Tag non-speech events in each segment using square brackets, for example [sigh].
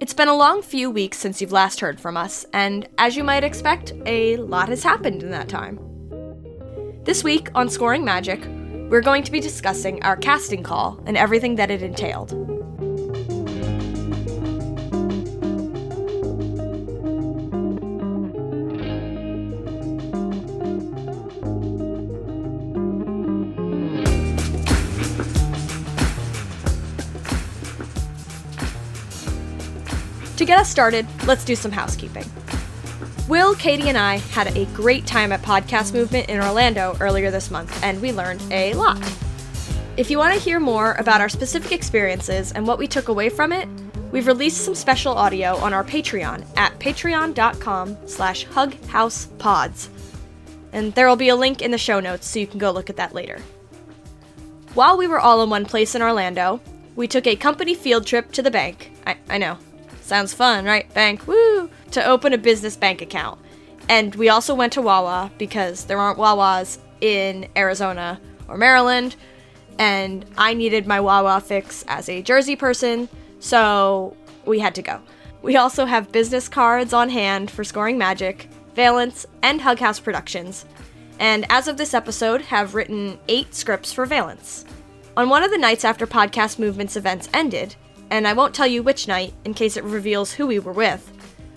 It's been a long few weeks since you've last heard from us, and as you might expect, a lot has happened in that time. This week on Scoring Magic, we're going to be discussing our casting call and everything that it entailed. Us started, let's do some housekeeping. Will, Katie, and I had a great time at Podcast Movement in Orlando earlier this month, and we learned a lot. If you want to hear more about our specific experiences and what we took away from it, we've released some special audio on our Patreon at patreon.com slash hughousepods. And there will be a link in the show notes so you can go look at that later. While we were all in one place in Orlando, we took a company field trip to the bank. I, I know. Sounds fun, right? Bank, woo! to open a business bank account. And we also went to Wawa because there aren't Wawas in Arizona or Maryland. And I needed my Wawa fix as a Jersey person, so we had to go. We also have business cards on hand for Scoring Magic, Valence, and Hug House Productions. And as of this episode, have written eight scripts for Valence. On one of the nights after Podcast Movement's events ended, and I won't tell you which night in case it reveals who we were with,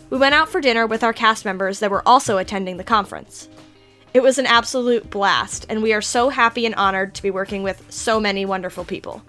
we went out for dinner with our cast members that were also attending the conference. It was an absolute blast, and we are so happy and honored to be working with so many wonderful people.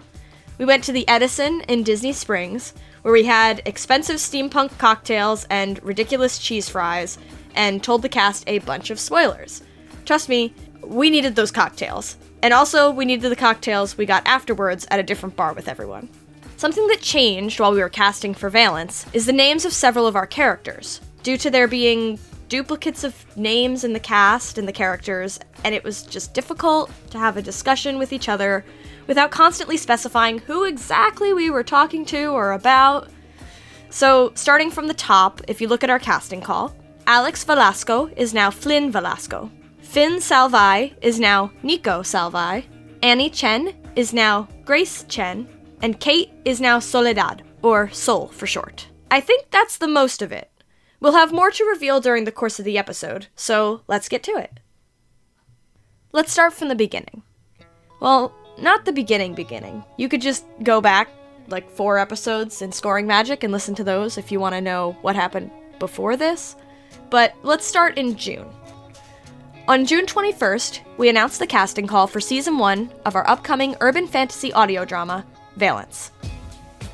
We went to the Edison in Disney Springs, where we had expensive steampunk cocktails and ridiculous cheese fries, and told the cast a bunch of spoilers. Trust me, we needed those cocktails. And also, we needed the cocktails we got afterwards at a different bar with everyone. Something that changed while we were casting for Valence is the names of several of our characters, due to there being duplicates of names in the cast and the characters, and it was just difficult to have a discussion with each other without constantly specifying who exactly we were talking to or about. So, starting from the top, if you look at our casting call, Alex Velasco is now Flynn Velasco. Finn Salvai is now Nico Salvai. Annie Chen is now Grace Chen and Kate is now Soledad, or Sol for short. I think that's the most of it. We'll have more to reveal during the course of the episode, so let's get to it. Let's start from the beginning. Well, not the beginning beginning. You could just go back like four episodes in Scoring Magic and listen to those if you want to know what happened before this. But let's start in June. On June 21st, we announced the casting call for season 1 of our upcoming urban fantasy audio drama, Valence.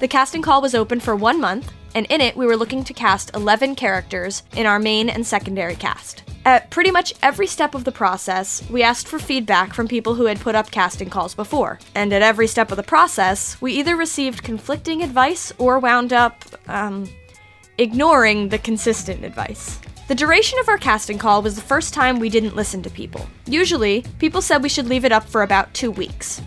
The casting call was open for one month, and in it, we were looking to cast 11 characters in our main and secondary cast. At pretty much every step of the process, we asked for feedback from people who had put up casting calls before. And at every step of the process, we either received conflicting advice or wound up, um, ignoring the consistent advice. The duration of our casting call was the first time we didn't listen to people. Usually, people said we should leave it up for about two weeks.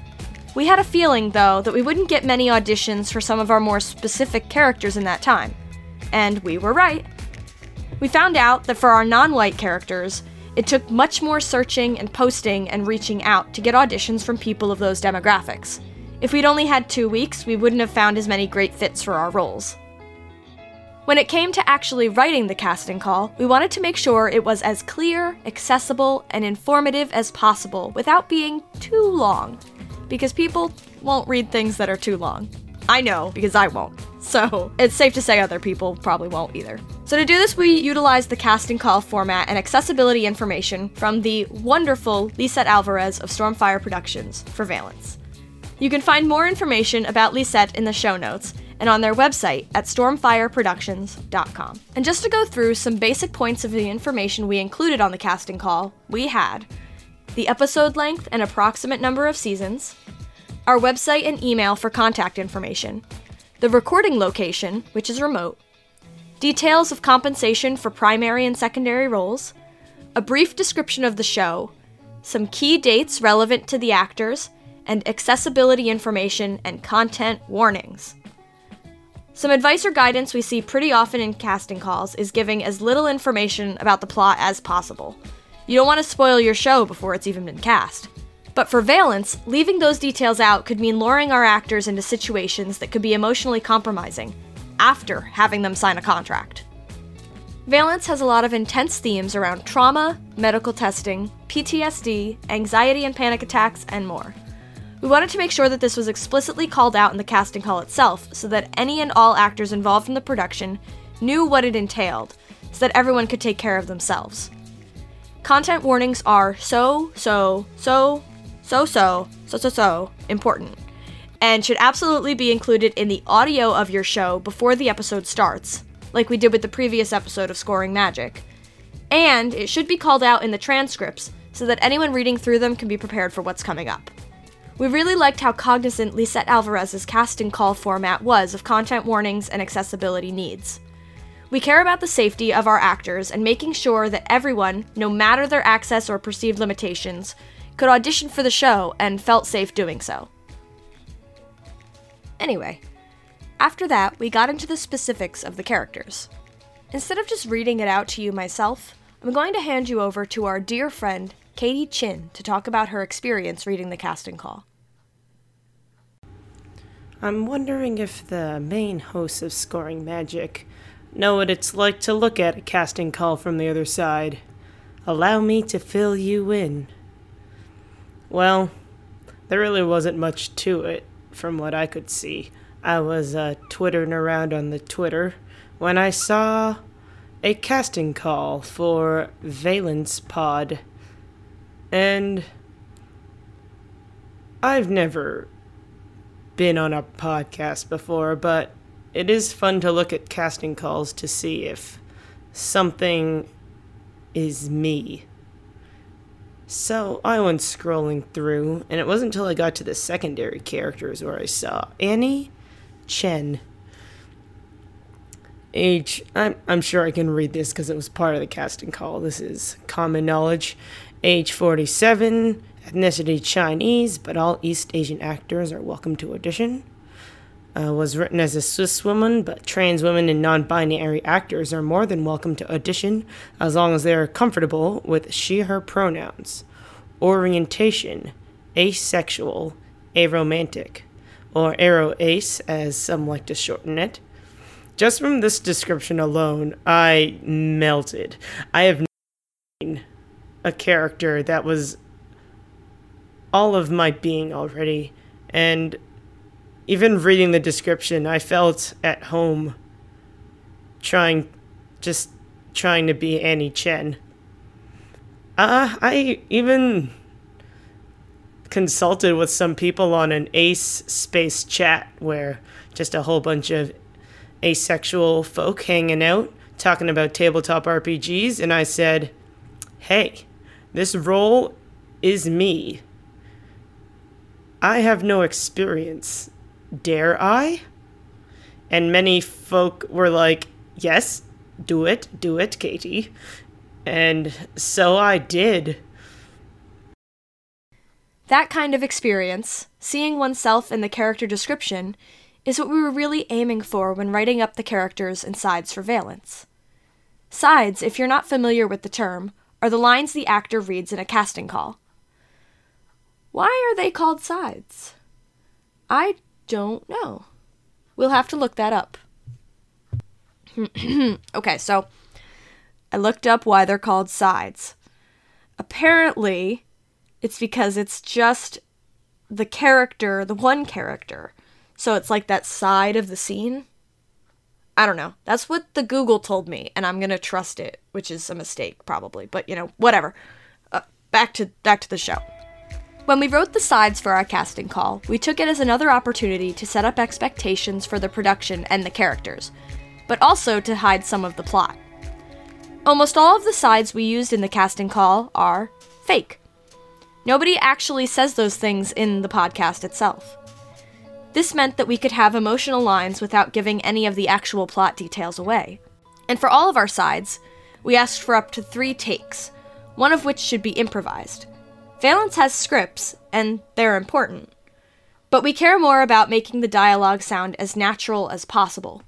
We had a feeling, though, that we wouldn't get many auditions for some of our more specific characters in that time. And we were right. We found out that for our non white characters, it took much more searching and posting and reaching out to get auditions from people of those demographics. If we'd only had two weeks, we wouldn't have found as many great fits for our roles. When it came to actually writing the casting call, we wanted to make sure it was as clear, accessible, and informative as possible without being too long because people won't read things that are too long. I know, because I won't. So, it's safe to say other people probably won't either. So, to do this, we utilized the casting call format and accessibility information from the wonderful Lisette Alvarez of Stormfire Productions for Valence. You can find more information about Lisette in the show notes and on their website at stormfireproductions.com. And just to go through some basic points of the information we included on the casting call, we had the episode length and approximate number of seasons, our website and email for contact information, the recording location, which is remote, details of compensation for primary and secondary roles, a brief description of the show, some key dates relevant to the actors, and accessibility information and content warnings. Some advice or guidance we see pretty often in casting calls is giving as little information about the plot as possible. You don't want to spoil your show before it's even been cast. But for Valence, leaving those details out could mean luring our actors into situations that could be emotionally compromising, after having them sign a contract. Valence has a lot of intense themes around trauma, medical testing, PTSD, anxiety and panic attacks, and more. We wanted to make sure that this was explicitly called out in the casting call itself so that any and all actors involved in the production knew what it entailed, so that everyone could take care of themselves. Content warnings are so, so, so, so, so, so, so, so important, and should absolutely be included in the audio of your show before the episode starts, like we did with the previous episode of Scoring Magic. And it should be called out in the transcripts so that anyone reading through them can be prepared for what's coming up. We really liked how cognizant Lisette Alvarez's casting call format was of content warnings and accessibility needs. We care about the safety of our actors and making sure that everyone, no matter their access or perceived limitations, could audition for the show and felt safe doing so. Anyway, after that, we got into the specifics of the characters. Instead of just reading it out to you myself, I'm going to hand you over to our dear friend, Katie Chin, to talk about her experience reading the casting call. I'm wondering if the main hosts of Scoring Magic know what it's like to look at a casting call from the other side. Allow me to fill you in. Well, there really wasn't much to it, from what I could see. I was uh, twittering around on the Twitter when I saw a casting call for Valence Pod. And I've never been on a podcast before, but it is fun to look at casting calls to see if something is me. So I went scrolling through, and it wasn't until I got to the secondary characters where I saw Annie Chen. Age, I'm, I'm sure I can read this because it was part of the casting call. This is common knowledge. Age 47, ethnicity Chinese, but all East Asian actors are welcome to audition. Uh, was written as a cis woman, but trans women and non binary actors are more than welcome to audition as long as they are comfortable with she her pronouns. Orientation asexual, aromantic, or aro ace, as some like to shorten it. Just from this description alone, I melted. I have never seen a character that was all of my being already, and even reading the description, I felt at home trying, just trying to be Annie Chen. Uh, I even consulted with some people on an ace space chat where just a whole bunch of asexual folk hanging out talking about tabletop RPGs, and I said, hey, this role is me. I have no experience dare I? And many folk were like, yes, do it, do it, Katie. And so I did. That kind of experience, seeing oneself in the character description, is what we were really aiming for when writing up the characters and sides for Valence. Sides, if you're not familiar with the term, are the lines the actor reads in a casting call. Why are they called sides? I don't know. We'll have to look that up. [clears throat] okay, so I looked up why they're called sides. Apparently, it's because it's just the character, the one character. So it's like that side of the scene. I don't know. That's what the Google told me, and I'm gonna trust it, which is a mistake probably. But you know, whatever. Uh, back to back to the show. When we wrote the sides for our casting call, we took it as another opportunity to set up expectations for the production and the characters, but also to hide some of the plot. Almost all of the sides we used in the casting call are fake. Nobody actually says those things in the podcast itself. This meant that we could have emotional lines without giving any of the actual plot details away. And for all of our sides, we asked for up to three takes, one of which should be improvised. Valence has scripts, and they're important. But we care more about making the dialogue sound as natural as possible.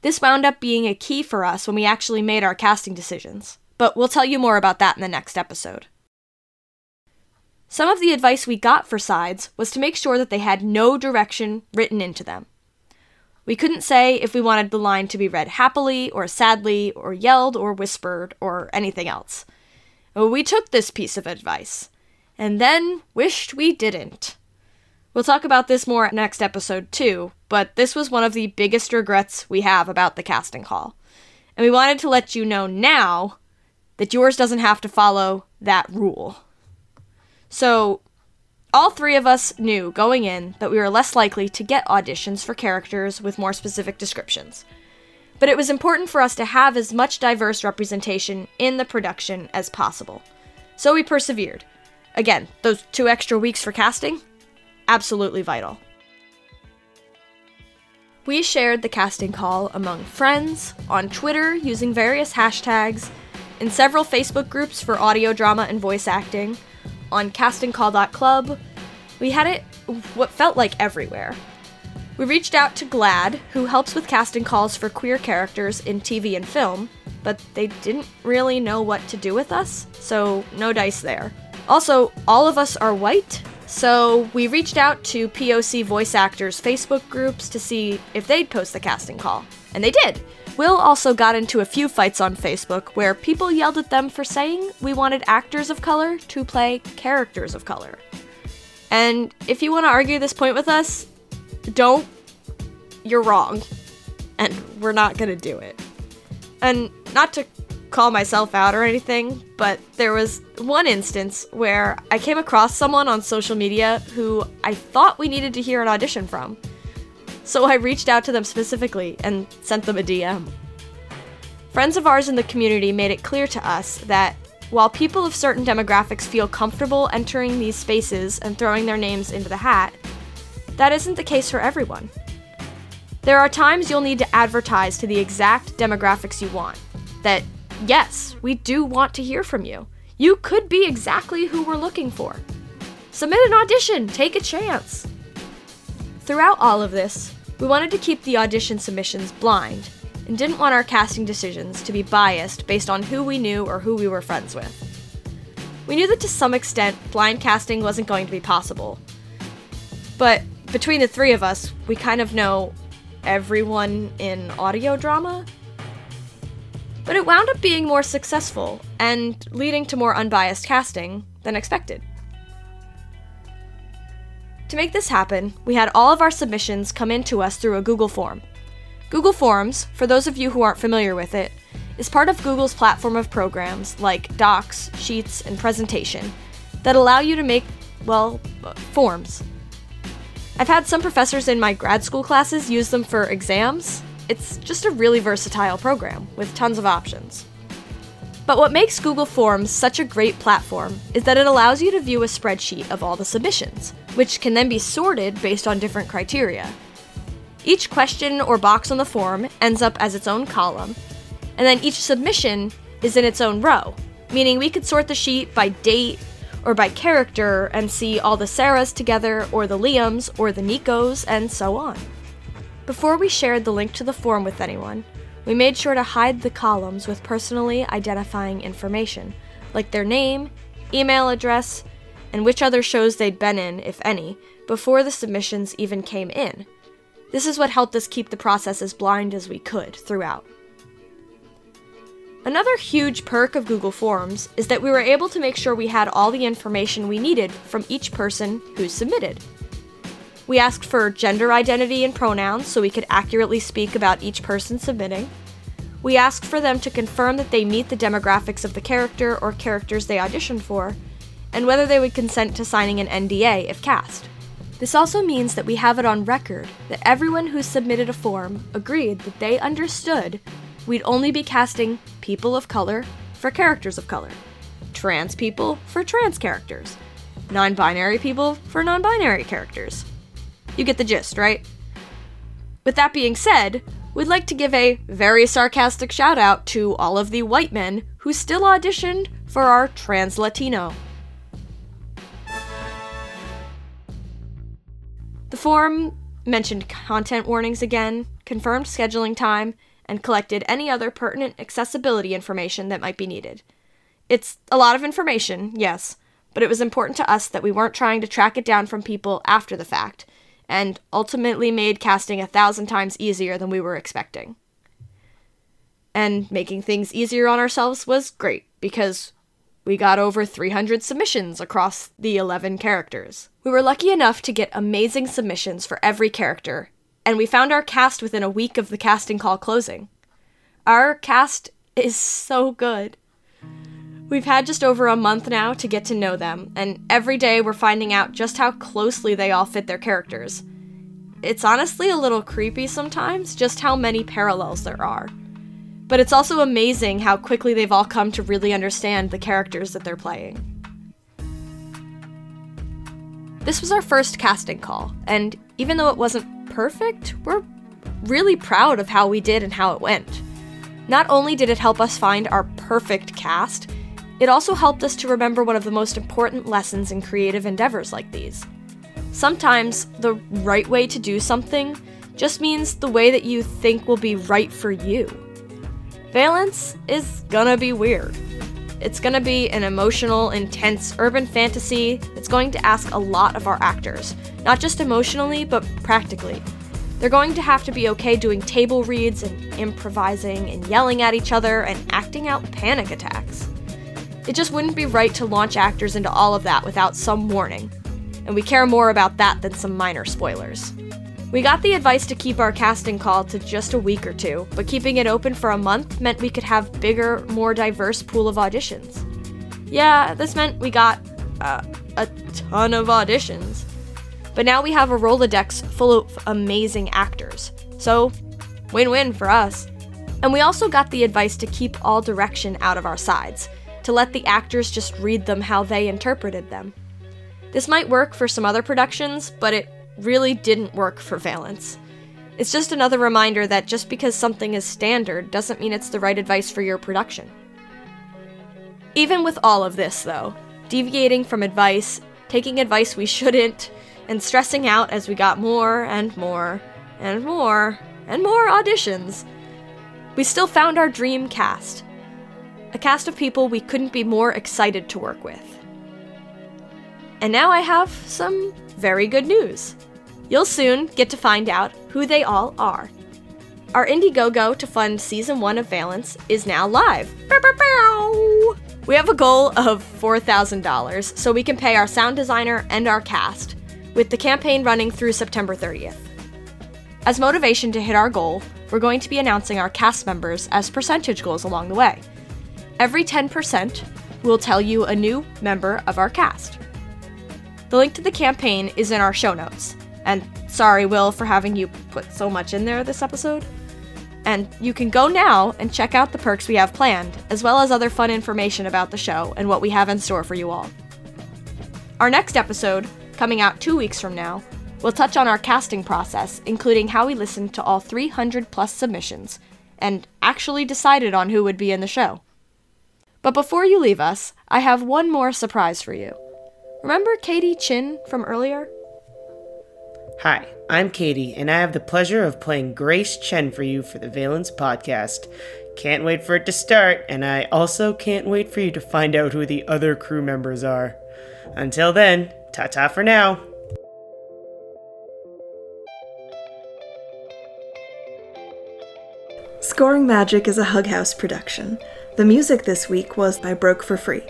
This wound up being a key for us when we actually made our casting decisions, but we'll tell you more about that in the next episode. Some of the advice we got for sides was to make sure that they had no direction written into them. We couldn't say if we wanted the line to be read happily or sadly or yelled or whispered or anything else. We took this piece of advice and then wished we didn't. We'll talk about this more next episode too, but this was one of the biggest regrets we have about the casting call. And we wanted to let you know now that yours doesn't have to follow that rule. So, all three of us knew going in that we were less likely to get auditions for characters with more specific descriptions. But it was important for us to have as much diverse representation in the production as possible. So we persevered. Again, those two extra weeks for casting? Absolutely vital. We shared the casting call among friends, on Twitter using various hashtags, in several Facebook groups for audio drama and voice acting, on castingcall.club. We had it what felt like everywhere. We reached out to GLAAD, who helps with casting calls for queer characters in TV and film, but they didn't really know what to do with us, so no dice there. Also, all of us are white, so we reached out to POC voice actors' Facebook groups to see if they'd post the casting call, and they did. Will also got into a few fights on Facebook where people yelled at them for saying we wanted actors of color to play characters of color. And if you want to argue this point with us, don't. You're wrong. And we're not gonna do it. And not to call myself out or anything, but there was one instance where I came across someone on social media who I thought we needed to hear an audition from. So I reached out to them specifically and sent them a DM. Friends of ours in the community made it clear to us that while people of certain demographics feel comfortable entering these spaces and throwing their names into the hat, that isn't the case for everyone. There are times you'll need to advertise to the exact demographics you want. That, yes, we do want to hear from you. You could be exactly who we're looking for. Submit an audition, take a chance. Throughout all of this, we wanted to keep the audition submissions blind and didn't want our casting decisions to be biased based on who we knew or who we were friends with. We knew that to some extent, blind casting wasn't going to be possible. But between the three of us, we kind of know everyone in audio drama. But it wound up being more successful and leading to more unbiased casting than expected. To make this happen, we had all of our submissions come in to us through a Google form. Google Forms, for those of you who aren't familiar with it, is part of Google's platform of programs like Docs, Sheets, and Presentation that allow you to make, well, forms. I've had some professors in my grad school classes use them for exams. It's just a really versatile program with tons of options. But what makes Google Forms such a great platform is that it allows you to view a spreadsheet of all the submissions, which can then be sorted based on different criteria. Each question or box on the form ends up as its own column, and then each submission is in its own row, meaning we could sort the sheet by date or by character and see all the Sarahs together, or the Liams, or the Nikos, and so on. Before we shared the link to the form with anyone, we made sure to hide the columns with personally identifying information, like their name, email address, and which other shows they'd been in, if any, before the submissions even came in. This is what helped us keep the process as blind as we could throughout. Another huge perk of Google Forms is that we were able to make sure we had all the information we needed from each person who submitted. We asked for gender identity and pronouns so we could accurately speak about each person submitting. We asked for them to confirm that they meet the demographics of the character or characters they auditioned for, and whether they would consent to signing an NDA if cast. This also means that we have it on record that everyone who submitted a form agreed that they understood we'd only be casting people of color for characters of color, trans people for trans characters, non binary people for non binary characters. You get the gist, right? With that being said, we'd like to give a very sarcastic shout out to all of the white men who still auditioned for our trans Latino. The form mentioned content warnings again, confirmed scheduling time, and collected any other pertinent accessibility information that might be needed. It's a lot of information, yes, but it was important to us that we weren't trying to track it down from people after the fact, and ultimately made casting a thousand times easier than we were expecting. And making things easier on ourselves was great because we got over 300 submissions across the 11 characters. We were lucky enough to get amazing submissions for every character, and we found our cast within a week of the casting call closing. Our cast is so good. We've had just over a month now to get to know them, and every day we're finding out just how closely they all fit their characters. It's honestly a little creepy sometimes, just how many parallels there are. But it's also amazing how quickly they've all come to really understand the characters that they're playing. This was our first casting call, and even though it wasn't perfect, we're really proud of how we did and how it went. Not only did it help us find our perfect cast, it also helped us to remember one of the most important lessons in creative endeavors like these. Sometimes the right way to do something just means the way that you think will be right for you. Valence is gonna be weird. It's gonna be an emotional, intense urban fantasy that's going to ask a lot of our actors, not just emotionally, but practically. They're going to have to be okay doing table reads and improvising and yelling at each other and acting out panic attacks. It just wouldn't be right to launch actors into all of that without some warning, and we care more about that than some minor spoilers. We got the advice to keep our casting call to just a week or two, but keeping it open for a month meant we could have bigger, more diverse pool of auditions. Yeah, this meant we got uh, a ton of auditions. But now we have a Rolodex full of amazing actors. So, win win for us. And we also got the advice to keep all direction out of our sides, to let the actors just read them how they interpreted them. This might work for some other productions, but it really didn't work for Valence. It's just another reminder that just because something is standard doesn't mean it's the right advice for your production. Even with all of this, though, deviating from advice, taking advice we shouldn't, and stressing out as we got more and more and more and more auditions, we still found our dream cast a cast of people we couldn't be more excited to work with. And now I have some very good news. You'll soon get to find out who they all are. Our Indiegogo to fund season one of Valence is now live. We have a goal of $4,000 so we can pay our sound designer and our cast, with the campaign running through September 30th. As motivation to hit our goal, we're going to be announcing our cast members as percentage goals along the way. Every 10% will tell you a new member of our cast. The link to the campaign is in our show notes. And sorry, Will, for having you put so much in there this episode. And you can go now and check out the perks we have planned, as well as other fun information about the show and what we have in store for you all. Our next episode, coming out two weeks from now, will touch on our casting process, including how we listened to all 300 plus submissions and actually decided on who would be in the show. But before you leave us, I have one more surprise for you. Remember Katie Chin from earlier? Hi, I'm Katie, and I have the pleasure of playing Grace Chen for you for the Valence podcast. Can't wait for it to start, and I also can't wait for you to find out who the other crew members are. Until then, ta ta for now. Scoring Magic is a Hug House production. The music this week was by Broke for Free.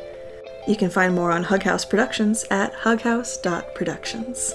You can find more on Hug House Productions at hughouse.productions.